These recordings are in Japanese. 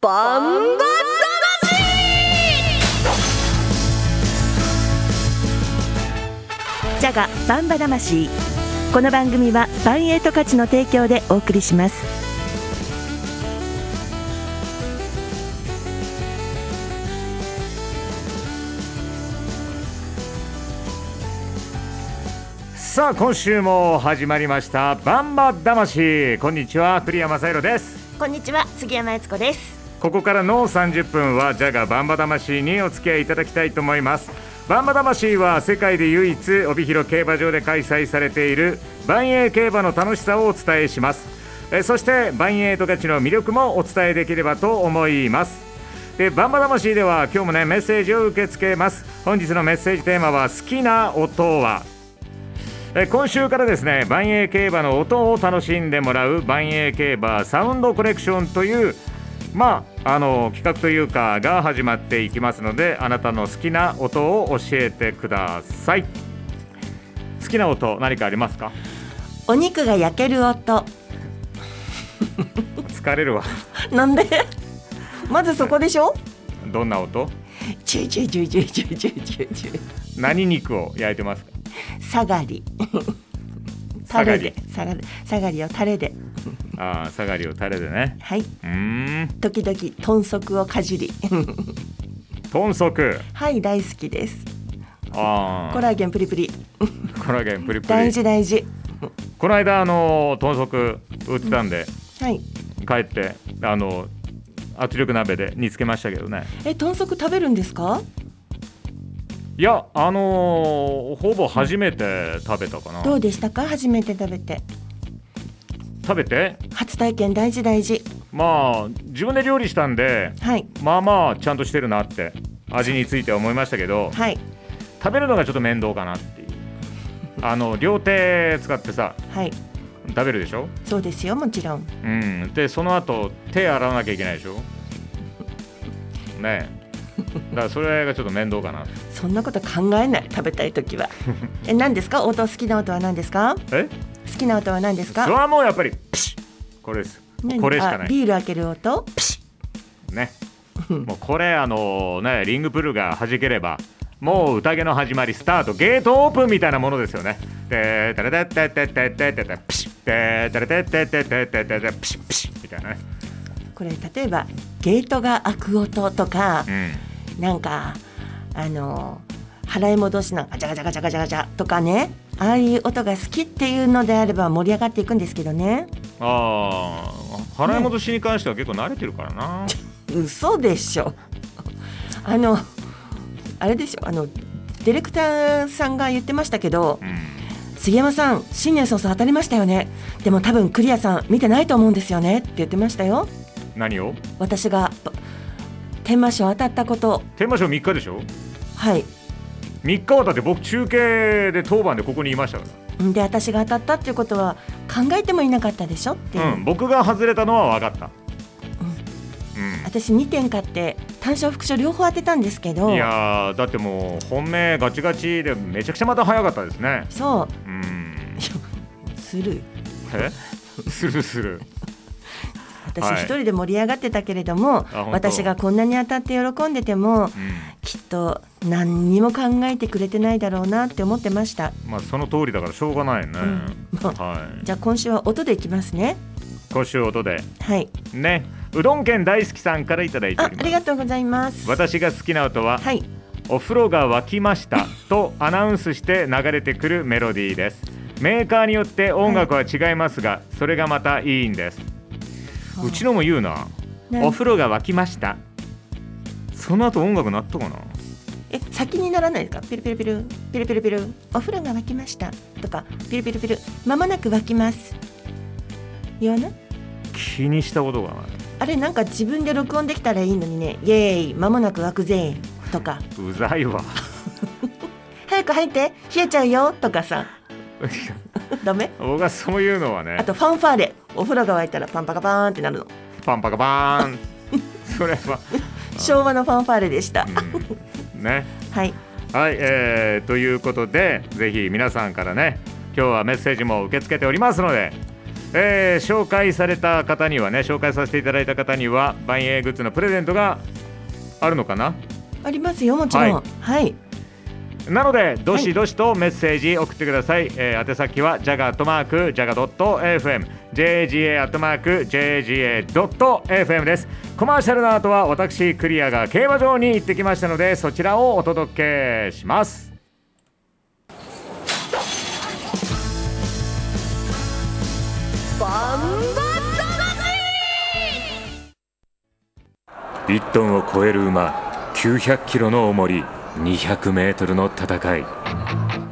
バンバジャガバンバ魂。この番組はバンエイト価値の提供でお送りします。さあ今週も始まりました。バンバ魂。こんにちは栗山正宏です。こんにちは杉山悦子ですここからの30分はジャガバンバ魂にお付き合いいただきたいと思います。バンバ魂は世界で唯一帯広競馬場で開催されている万栄競馬の楽しさをお伝えします。えそして万栄十勝の魅力もお伝えできればと思います。でバンバ魂では今日もねメッセージを受け付けます。本日のメッセージテーマは好きな音は。え今週からですね万栄競馬の音を楽しんでもらう万栄競馬サウンドコレクションというまああの企画というかが始まっていきますのであなたの好きな音を教えてください。好きな音何かありますか？お肉が焼ける音。疲れるわ。なんで？まずそこでしょ？どんな音？チュイチュイチュイチュイチュイチチュイチ何肉を焼いてますか？下がりタレで。下がり。下がりをタレで。ああ、下がりをタレ でね。はい。うーん、時々豚足をかじり。豚足。はい大好きです。ああ、コラーゲンプリプリ。コラーゲンプリプリ。大事大事。この間あの豚足売ってたんで、はい。帰ってあの圧力鍋で煮つけましたけどね。え豚足食べるんですか？いやあのーほぼ初めて食べたかな。どうでしたか？初めて食べて。食べて、初体験大事大事。まあ自分で料理したんで、はい。まあまあちゃんとしてるなって味については思いましたけど、はい。食べるのがちょっと面倒かなっていう。あの両手使ってさはい。食べるでしょ？そうですよもちろん。うん、でその後手洗わなきゃいけないでしょ？ねえ。だからそれがちょっと面倒かなそんなこと考えない。食べたい時は。え何ですか？音好きな音は何ですか？え？好きな音は何ですそれかはもうやっぱりピシッ。これです。何これしかない。あビール開ける音？ね。もうこれあのねリングプルが弾ければもう宴の始まりスタートゲートオープンみたいなものですよね。でタレテテテテテテテピシッ。でタレテテテテテテテピシッピシッみたいなねこれ例えばゲートが開く音とかうんなんかあの払い戻しのガチャガチャガチャガチャガチャとかねああいう音が好きっていうのであれば盛り上がっていくんですけどね。ああ払い戻しに関しては結構慣れてるからな、嘘でしょ。あのあれでしょ。あのディレクターさんが言ってましたけどうん。杉山さん新年早々当たりましたよね。でも多分クリアさん見てないと思うんですよねって言ってましたよ。何を？私が天満賞当たったこと。天満賞3日でしょ？はい。3日はだって僕中継で当番でここにいましたかで私が当たったっていうことは考えてもいなかったでしょ？っていう、ら、うん、僕が外れたのは分かった、うん。私2点買って単勝副賞両方当てたんですけど。いやーだってもう本命ガチガチでめちゃくちゃまた早かったですね。そう。うん。するえ？するする。はい私一人で盛り上がってたけれども、本当。私がこんなに当たって喜んでてもうん。きっと何にも考えてくれてないだろうなって思ってました、まあその通りだからしょうがないね、うん。はい。じゃあ今週は音でいきますね。今週音で。はい。ね。うどん県大好きさんからいただいておありがとうございます。私が好きな音は、はい。お風呂が沸きました とアナウンスして流れてくるメロディーです。メーカーによって音楽は違いますが、それがまたいいんですうちのも言うな。お風呂が沸きました。その後音楽鳴ったかな？え先にならないですか？ピルピルピル。ピルピルピル。お風呂が沸きました。とかピルピルピル。まもなく沸きます。言わない？気にしたことがない。あれなんか自分で録音できたらいいのにね。イエーイ。まもなく沸くぜ。とか。うざいわ。早く入って。冷えちゃうよ。とかさ ダメ？僕はそういうのはね。あとファンファーレ。お風呂が沸いたらパンパカパーンってなるの。パンパカバーン。それは、昭和のファンファーレでした。うん、ね。はい。はい、えー、ということでぜひ皆さんからね今日はメッセージも受け付けておりますのでえー紹介された方にはね紹介させていただいた方には万英グッズのプレゼントがあるのかな？ありますよもちろん。ははい、なのでどしどしとメッセージ送ってください、えー宛先は jaga ジャガ .fm jga ジ jga.fm です。コマーシャルの後は私クリアが競馬場に行ってきましたのでそちらをお届けします。1トンを超える馬900キロの重り200メートルの戦い。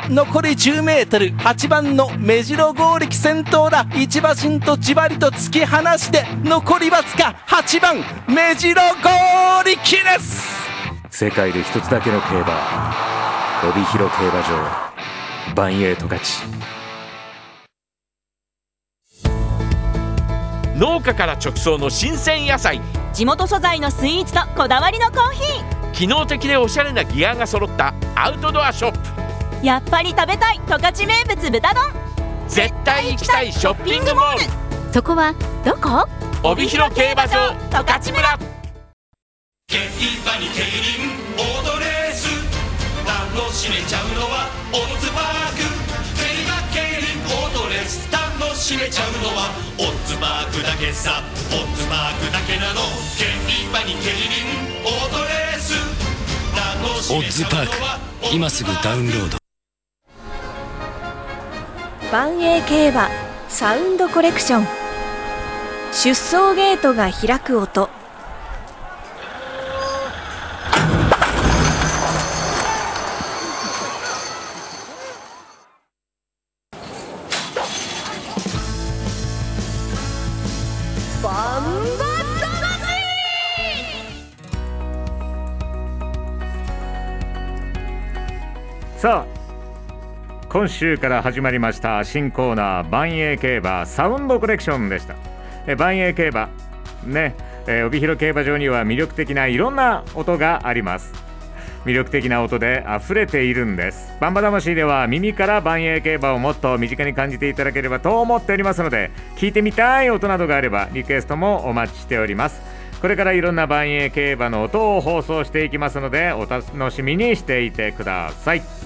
残り 10m8 番の目白剛力先頭だ。一馬身とじわりと突き放して残りわずか8番目白剛力です。世界で一つだけの競馬帯広競馬場。バンエイト勝ち。農家から直送の新鮮野菜。地元素材のスイーツとこだわりのコーヒ機能的でおしゃれなギアが揃ったアウトドアショップ。ーやっぱり食べたい十勝名物豚丼。絶対行きたいショッピングモール。そこはどこ？帯広競馬場十勝村。競馬に競輪オートレース。楽しめちゃうのはオッズパーク。競馬競輪オートレース。楽しめちゃうのはオッズパークだけさ。オッズパークだけなの。競馬に競輪オートレースオッズパーク今すぐダウンロード。万栄競馬サウンドコレクション。出走ゲートが開く音。さあ今週から始まりました新コーナー万栄競馬サウンドコレクションでした。え万栄競馬ね、えー帯広競馬場には魅力的ないろんな音があります。魅力的な音で溢れているんです。バンバ魂では耳から万栄競馬をもっと身近に感じていただければと思っておりますので聞いてみたい音などがあればリクエストもお待ちしております。これからいろんな万栄競馬の音を放送していきますのでお楽しみにしていてください。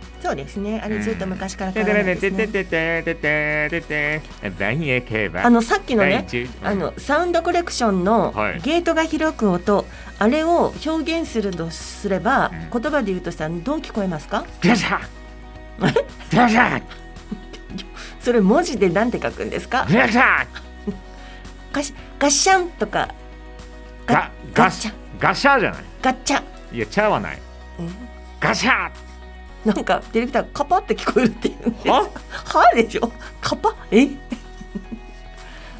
そうですね。あれずっと昔からて変わらないですね。あのさっきのねあのサウンドコレクションのはい。ゲートが開く音、あれを表現するとすれば、うん。言葉で言うとさどう聞こえますか？ガシャガシャ それ文字でなんて書くんですか？ガシャガシガッシャンとか。ガガシャ。ガシャじゃない？ガッチャ。いやチャはない。ガシャなんかディレクターカパって聞こえるって言うんです。は？はでしょ？カパ？え？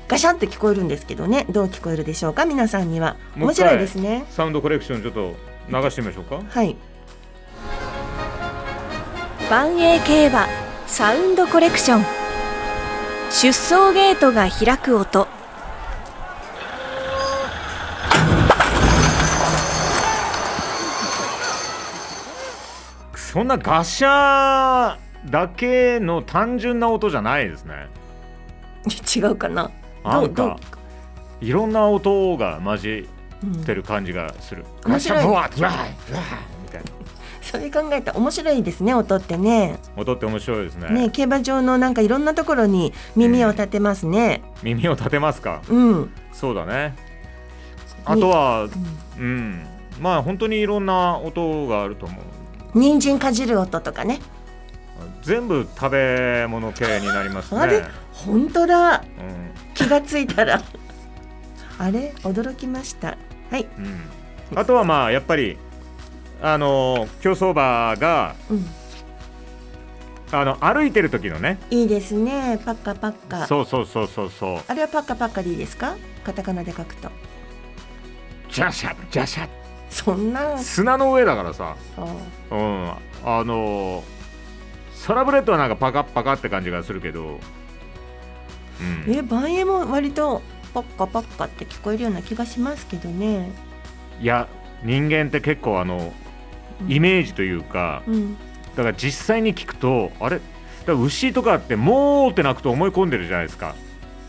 ガシャンって聞こえるんですけどね。どう聞こえるでしょうか？皆さんには。面白いですね。サウンドコレクションちょっと流してみましょうか。はい。万栄競馬サウンドコレクション。出走ゲートが開く音そんなガシャだけの単純な音じゃないですね。違うかな。なんかいろんな音が混じうんってる感じがする、面白い。ガシャブワッブワッブワッみたいな。それ考えたら面白いですね音ってね。音って面白いですね。ね競馬場のなんかいろんなところに耳を立てますね。耳を立てますか？うん、そうだね。あとはうん。まあ本当にいろんな音があると思う人参かじる音とかね。全部食べ物系になりますね。あれ？本当だ。うん。気がついたら。あれ？驚きました。はい、うん、あとはまあやっぱりあの競走馬がうん、あの歩いてる時のね。いいですね。パッカパッカ。そうそうそうそうそう。あれはパッカパッカでいいですか？カタカナで書くと。ジャシャジャシャそんな。砂の上だからさ。あうん。あのサラブレッドはなんかパカッパカって感じがするけど。うん。え万円も割とパッカパッカって聞こえるような気がしますけどね。いや人間って結構あのうん。イメージというかうん。だから実際に聞くとあれ？だ牛とかってもうって鳴くと思い込んでるじゃないですか。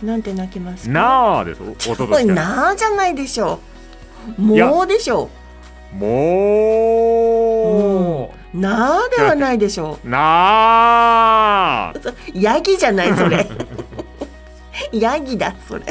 なんて泣きますか？なあですお音として。なあじゃないでしょ。うもうでしょもう。なあではないでしょう。なあヤギじゃないそれ。ヤギだそれ。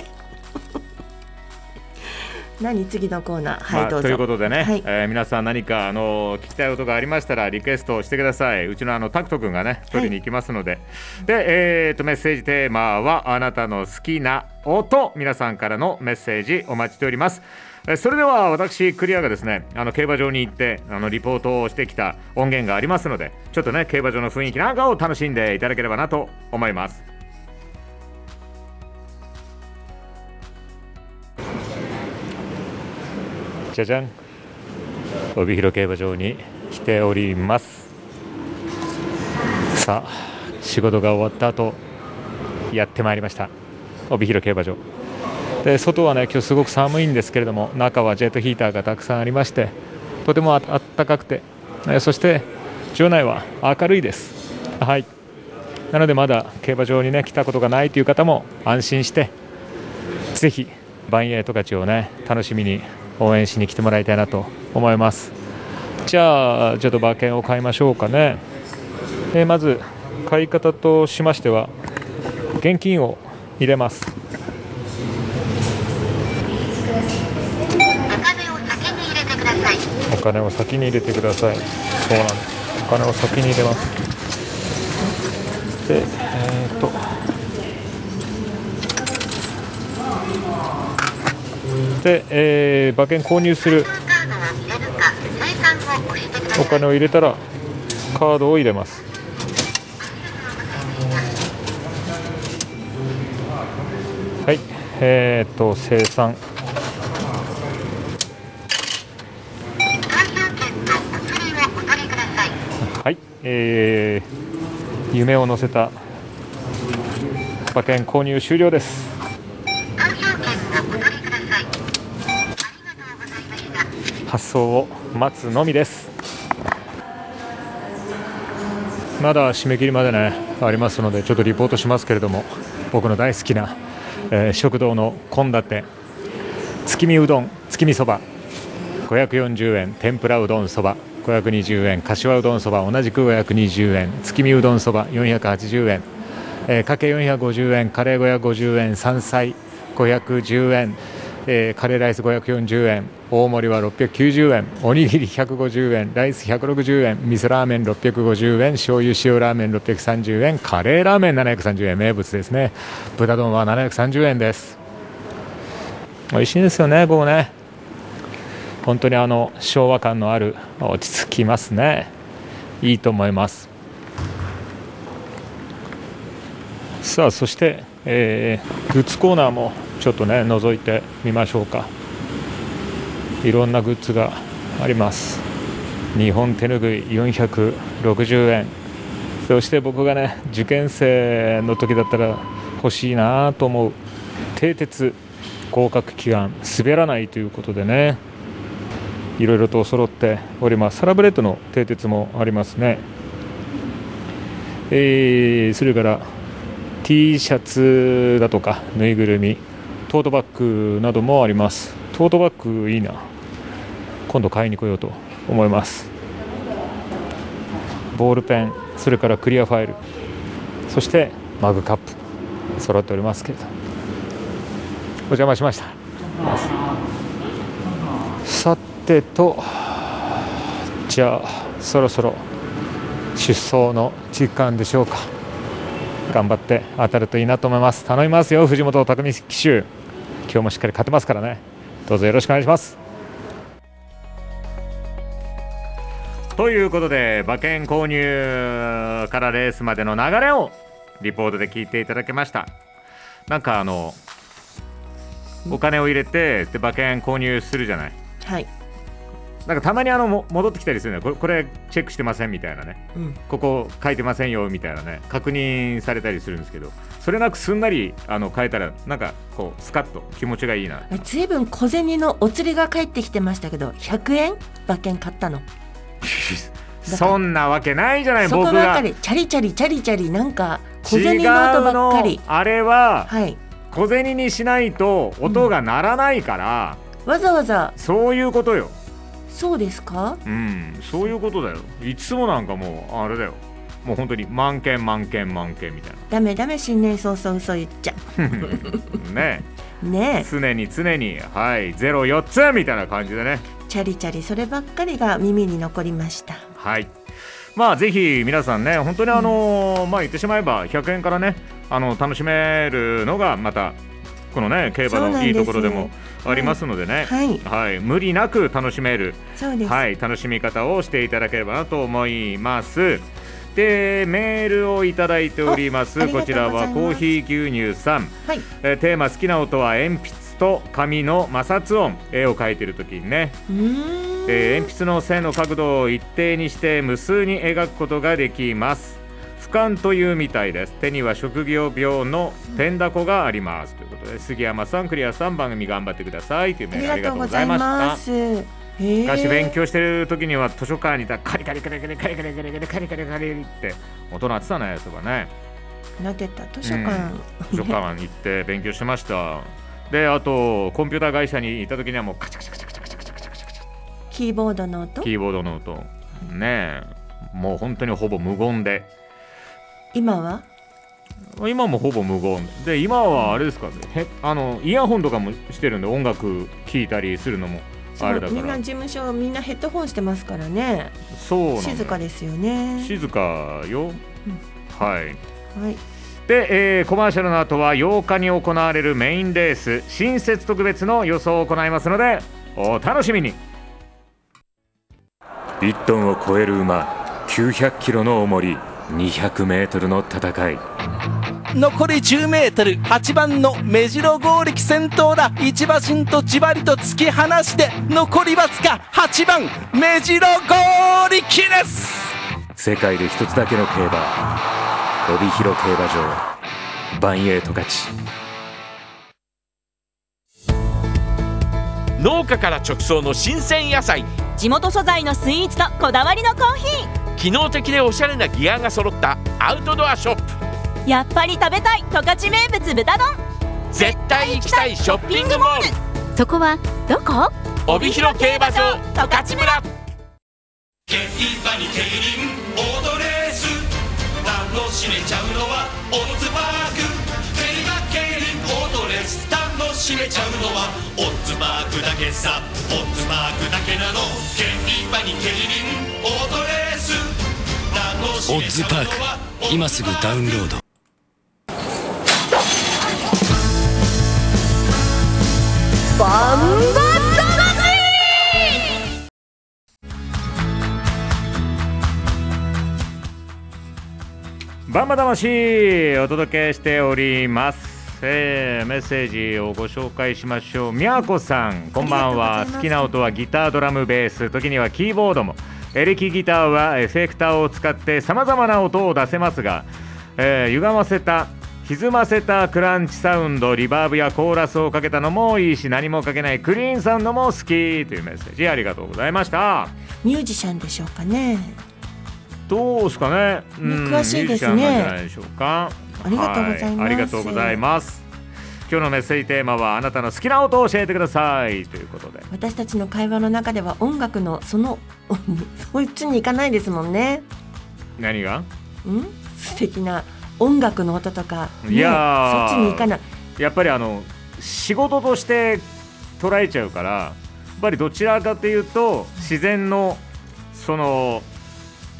何次のコーナー？はい、どうぞ。まあということでね、はい。えー皆さん何かあの聞きたいことがありましたらリクエストをしてください。うちのあのタクト君がね取りに行きますので、で、えー、とメッセージテーマはあなたの好きな音。皆さんからのメッセージお待ちしております。えーそれでは私クリアがですねあの競馬場に行ってあのリポートをしてきた音源がありますのでちょっとね競馬場の雰囲気なんかを楽しんでいただければなと思います。じゃじゃん。帯広競馬場に来ております。さあ仕事が終わった後やってまいりました。帯広競馬場。で外はね今日すごく寒いんですけれども中はジェットヒーターがたくさんありましてとてもあったかくてそして場内は明るいです。はい。なのでまだ競馬場にね来たことがないという方も安心してぜひバンエイト勝ちをね楽しみに応援しに来てもらいたいなと思います。じゃあちょっと馬券を買いましょうかね、えまず買い方としましては現金を入れます。金を先に入れてください。そうなんです。お金を先に入れます。でえー、と。で、えー馬券購入する。お金を入れたらカードを入れます。はい。えー、と生産。えー、夢を乗せた馬券購入終了です。発送を待つのみです。まだ締め切りまでねありますのでちょっとリポートしますけれども僕の大好きな、えー食堂の献立月見うどん月見そば540円天ぷらうどんそば。520円。柏うどんそば同じく520円。月見うどんそば480円、えーかけ450円。カレー550円。山菜510円、えーカレーライス540円。大盛りは690円。おにぎり150円。ライス160円。味噌ラーメン650円。醤油塩ラーメン630円。カレーラーメン730円。名物ですね。豚丼は730円です。美味しいですよねここね。本当にあの昭和感のある落ち着きますね。いいと思います。さあそして、えーグッズコーナーもちょっとね覗いてみましょうか。いろんなグッズがあります。日本手ぬぐい460円。そして僕がね受験生の時だったら欲しいなと思う蹄鉄合格祈願滑らないということでね。いろいろと揃っております。サラブレッドの蹄鉄もありますね。えーそれから T シャツだとかぬいぐるみトートバッグなどもあります。トートバッグいいな。今度買いに来ようと思います。ボールペンそれからクリアファイルそしてマグカップ揃っておりますけれどお邪魔しました。てとじゃあそろそろ出走の時間でしょうか。頑張って当たるといいなと思います。頼みますよ藤本匠騎手。今日もしっかり勝てますからね。どうぞよろしくお願いします。ということで馬券購入からレースまでの流れをリポートで聞いていただきました。なんかあのお金を入れてで馬券購入するじゃない。はい、なんかたまにあのも戻ってきたりするねこれこれチェックしてませんみたいなね。うん、ここ書いてませんよみたいなね。確認されたりするんですけど。それなくすんなりあの変えたらなんかこうスカッと気持ちがいいな。ずいぶん小銭のお釣りが返ってきてましたけど100円馬券買ったの。そんなわけないじゃないそこ僕が。ばっかり。チャリチャリチャリチャリなんか小違銭の音うばっかり。のあれははい。小銭にしないと音が鳴らないから、わざわざ。そういうことよそうですか？うんそういうことだよ。いつもなんかもうあれだよ。もう本当に満件満件満件みたいダメダメ新年早々嘘言っちゃな ねね常に常にはいゼロ4つみたいな感じでね。えチャリチャリそればっかりが耳に残りました。はい。まあぜひ皆さんね本当にあのーまあ言ってしまえば100円からねあの楽しめるのがまたこのね競馬のいいところでもありますのでね。はい。はい、無理なく楽しめる。そうです、はい、楽しみ方をしていただければなと思います。でメールをいただいております。こちらはコーヒー牛乳さん、はい。えーテーマ好きな音は鉛筆と紙の摩擦音。絵を描いてる時にね、えー鉛筆の線の角度を一定にして無数に描くことができます。俯瞰というみたいです。手には職業病の天だこがあります。ということで杉山さんクリアさん番組頑張ってくださいというメールありがとうございました。昔勉強してる時には図書館にいたらカリカリカリカリカリカリカリカリカリカリカリって音鳴ってたねそういえばねなってた図書館、図書館に行って勉強しましたであとコンピューター会社にいた時にはもうカチャカチャカチャカチャカチャカチャカチャカチャキーボードの音キーボードの音ねえもう本当にほぼ無言で今は？今もほぼ無言。で今はあれですかね。へあのイヤホンとかもしてるんで音楽聴いたりするのもあれだから。みんな事務所みんなヘッドホンしてますからね。そうなの静かですよね。静かよ、はい。はい。で、えーコマーシャルの後は8日に行われるメインレース。新設特別の予想を行いますのでお楽しみに。1トンを超える馬900キロの重り200メートルの戦い。残り 10m 8番の目白剛力先頭だ。一馬身とじわりと突き放して残りわずか8番目白剛力です。世界で一つだけの競馬。帯広競馬場。バンエイト勝ち。農家から直送の新鮮野菜。地元素材のスイーツとこだわりのコーヒ機能的でおしゃれなギアが揃ったアウトドアショップ。ーやっぱり食べたい十勝名物豚丼。絶対行きたいショッピングモール。そこはどこ？帯広競馬場十勝村。競馬に競輪オートレース楽しめちゃうのはオッズパーク競馬競輪オートレース楽しめちゃうのはオッズパークだけさオッズパークだけなの競馬に競輪オートレース楽しめちゃうのは今すぐダウンロード。バンバ魂お届けしております、えーメッセージをご紹介しましょう。みやこさんこんばんは。好きな音はギタードラムベース時にはキーボードもエレキギターはエフェクターを使ってさまざまな音を出せますが、えー歪ませた歪ませたクランチサウンドリバーブやコーラスをかけたのもいいし何もかけないクリーンサウンドも好きというメッセージありがとうございましたミュージシャンでしょうかねどうですかね。うん詳しいですねミュージシャンなんじゃないでしょうか。ありがとうございますはありがとうございます。今日のメッセージテーマはあなたの好きな音を教えてくださいということで。私たちの会話の中では音楽のその そっちに行かないですもんね何が？うん？素敵な音楽の音とか、ね、いやーそっちに行かないやっぱりあの仕事として捉えちゃうから、やっぱりどちらかというと自然のその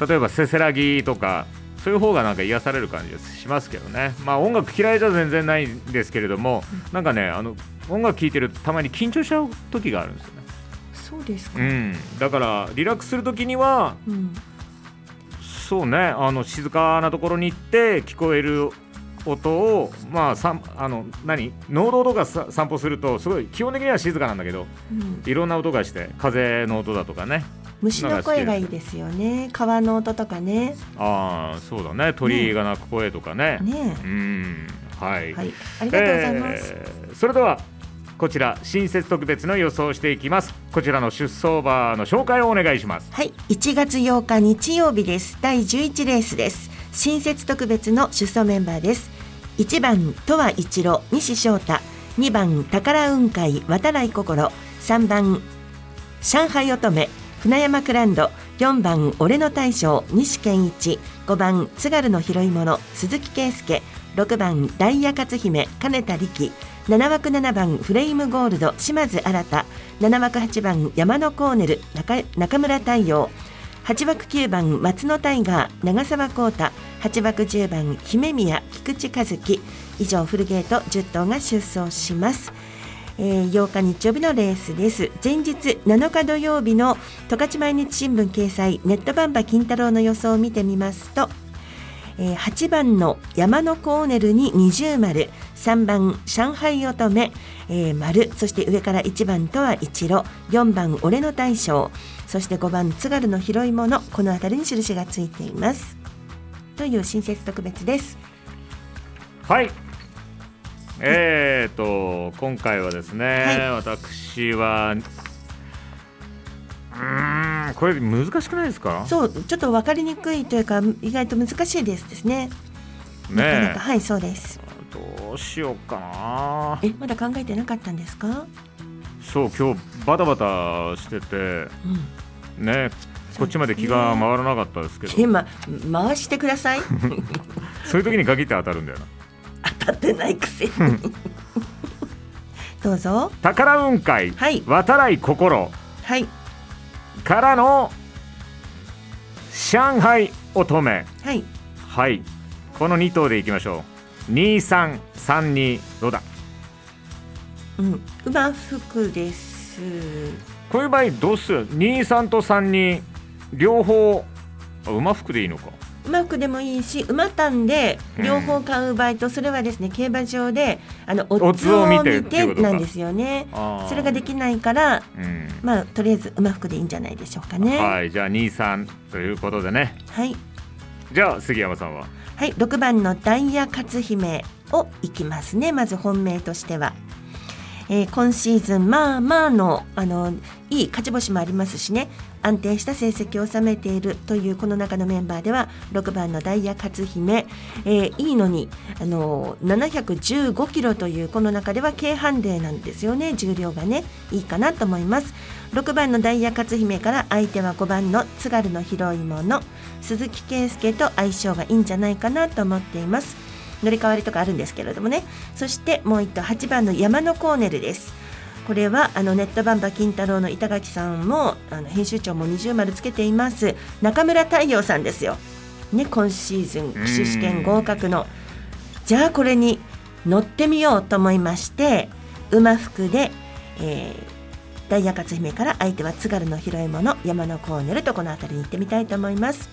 例えばせせらぎとか。そういう方がなんか癒される感じがしますけどね。まあ音楽嫌いじゃ全然ないんですけれども、なんかねあの音楽聴いてるとたまに緊張しちゃう時があるんですよね。そうですか、うん、だからリラックスするときにはうんそうねあの静かなところに行って聞こえる音をまあさんあの何農道とかさ散歩するとすごい基本的には静かなんだけどうんいろんな音がして風の音だとかね虫の声がいいですよね。川の音とかね。ああそうだね。鳥が鳴く声とかね。ね。うん。はい、はい。ありがとうございます、えーそれではこちら新設特別の予想をしていきます。こちらの出走馬の紹介をお願いします。はい、1月8日日曜日です。第11レースです。新設特別の出走メンバーです。1番、とわ一郎、西翔太。2番、宝雲海、渡来心。3番、上海乙女、船山クランド。4番、俺の大将、西健一。5番、津軽の拾い物、鈴木圭介。6番、ダイヤ勝姫、金田力。7枠7番、フレイムゴールド、島津新。7枠8番、山のコーネル、中村太陽。8枠9番松野タイガー長澤浩太8枠10番姫宮菊池和樹以上フルゲート10頭が出走します、えー8日日曜日のレースです。前日7日土曜日の十勝毎日新聞掲載ネットバンバ金太郎の予想を見てみますとえー8番の山のコーネルに二重丸3番上海乙女、えー丸そして上から1番とは一路4番俺の大将そして5番津軽の拾い物この辺りに印がついています。という新設特別です。はい。えーと今回はですね、はい。私はうーんこれ難しくないですか？そうちょっと分かりにくいというか意外と難しいですですねなかなねか。はいそうです。えどうしようかな。えまだ考えてなかったんですか？そう今日バタバタしてて。うん。ねこっちまで気が回らなかったですけど。今回してください。そういう時に限って当たるんだよな当たってないくせに。どうぞ。宝雲海、はい。渡来心。はい。からの上海乙女。はい。はい。この2頭でいきましょう。2332どうだ？うん。馬服です。こういう場合どうする？23と32両方。あ馬服でいいのか馬服でもいいし馬単で両方買う場合とそれはですね競馬場であのオッズを見てなんですよね。それができないからうん。まあとりあえず馬服でいいんじゃないでしょうかね。はい、はいじゃあ23ということでね。はい。じゃあ杉山さんは？6番のダイヤ勝姫をいきますねまず本命としては、えー今シーズンまあまあのあのいい勝ち星もありますしね。安定した成績を収めているというこの中のメンバーでは6番のダイヤ勝姫、えーいいのにあの715キロというこの中では軽ハンデなんですよね。重量がねいいかなと思います。6番のダイヤ勝姫から相手は5番の津軽の広いもの。鈴木圭介と相性がいいんじゃないかなと思っています。乗り換わりとかあるんですけれどもね。そしてもう1頭8番の山のコーネルです。これはあのネットバンバ金太郎の板垣さんもあの編集長も二重丸つけています中村太陽さんですよ。ね今シーズン騎手試験合格の。じゃあこれに乗ってみようと思いまして馬服で、えーダイヤ勝姫から相手は津軽の拾い物山のコーネルとこの辺りに行ってみたいと思います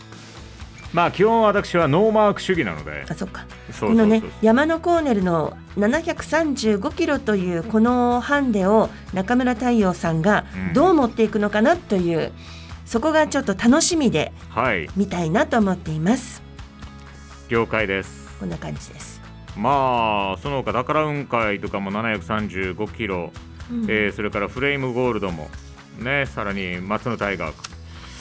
まあ基本私はノーマーク主義なので。あそっか。このね山のコーネルの735キロというこのハンデを中村太陽さんがうん。どう持っていくのかなという、そこがちょっと楽しみではい。見たいなと思っています。了解です。こんな感じです、まあその他宝雲海とかも735キロ、うん。えーそれからフレームゴールドもねさらに松野タイガーそうです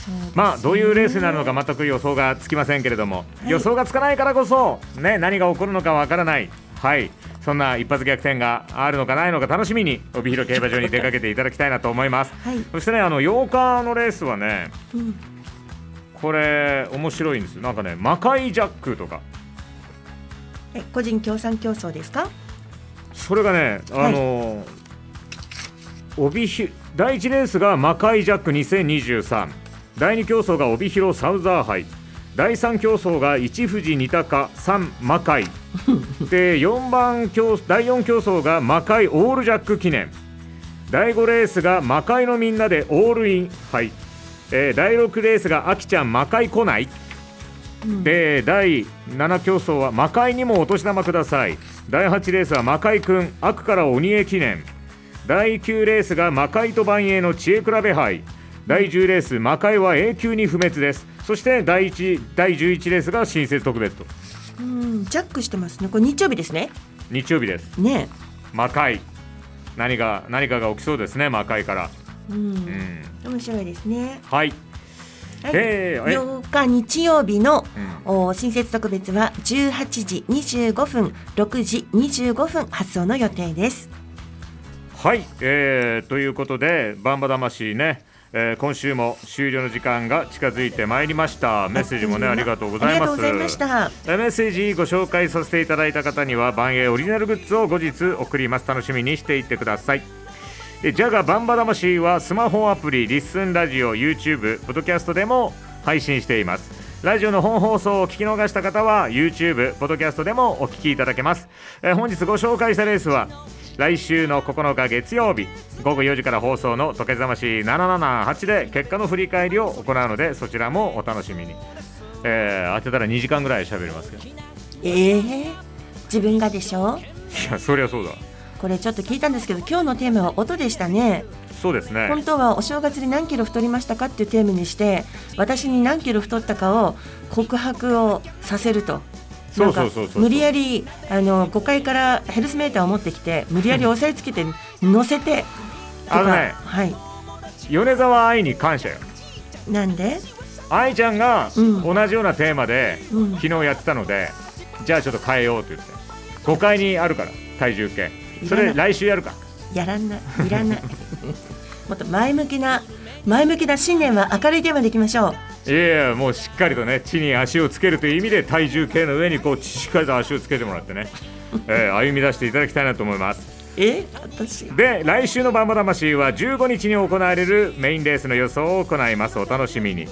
ね。まあどういうレースになるのか全く予想がつきませんけれども、はい。予想がつかないからこそね何が起こるのかわからない。はい。そんな一発逆転があるのかないのか楽しみに帯広競馬場に出かけていただきたいなと思います。はい、そしてねあの8日のレースはねうん。これ面白いんですよ。なんかね魔界ジャックとか。え個人協賛競争ですか？それがねあの、帯ひ第1レースが魔界ジャック2023第2競争が帯広サウザー杯。第3競争が一富士二鷹3魔界。で4番競第4競争が魔界オールジャック記念。第5レースが魔界のみんなでオールイン杯、えー第6レースがあきちゃん魔界来ない。で第7競争は魔界にもお年玉ください。第8レースは魔界くん悪から鬼へ記念。第9レースが魔界と万栄の知恵比べ杯第10レース魔界は永久に不滅です。そして第1第11レースが新設特別と。うんジャックしてますね。これ日曜日ですね。日曜日です。ね。魔界。何が何かが起きそうですね魔界から。うん、うん面白いですね。はい。はい、えーえ8日日曜日の、うん。お新設特別は18時25分6時25分発送の予定です。はい、えーということでバンバ魂ね、えー今週も終了の時間が近づいてまいりました。メッセージもねありがとうございます。ありがとうございました。えーメッセージご紹介させていただいた方には万栄オリジナルグッズを後日送ります。楽しみにしていってください。でジャガバンバ魂はスマホアプリリッスンラジオ YouTube ポッドキャストでも配信していますラジオの本放送を聞き逃した方は YouTube ポッドキャストでもお聞きいただけます、えー本日ご紹介したレースは来週の9日月曜日午後4時から放送の時計ざまし778で結果の振り返りを行うのでそちらもお楽しみに、えー当てたら2時間ぐらい喋りますけど。いええ自分がでしょ？やそりゃそうだ。これちょっと聞いたんですけど今日のテーマは音でしたねそうですね。本当はお正月に何キロ太りましたかっていうテーマにして私に何キロ太ったかを告白をさせると。なんか無理やりあの5階からヘルスメーターを持ってきて無理やり押さえつけて乗せてとか。ねはい。米沢愛に感謝よ。なんで？愛ちゃんがうん。同じようなテーマで、うん。昨日やってたのでじゃあちょっと変えようって言って。5階にあるから体重計。それ来週やるかやらない。いらないもっと前向きな前向きな新年は明るいテーマでいきましょう。いやいやもうしっかりとね地に足をつけるという意味で体重計の上にこうしっかりと足をつけてもらってね、えー歩み出していただきたいなと思います。え私。で来週の「バンバ魂」は15日に行われるメインレースの予想を行います。お楽しみに。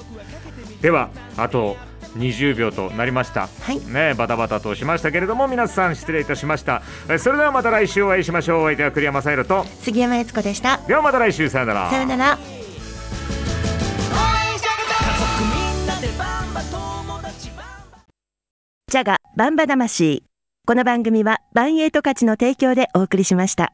ではあと20秒となりました、はい。ねバタバタとしましたけれども皆さん失礼いたしました。えそれではまた来週お会いしましょう。お相手は栗山サイロと。杉山悦子でした。ではまた来週さよなら。さよなら。ジャガバンバ魂。この番組はバンエイト価値の提供でお送りしました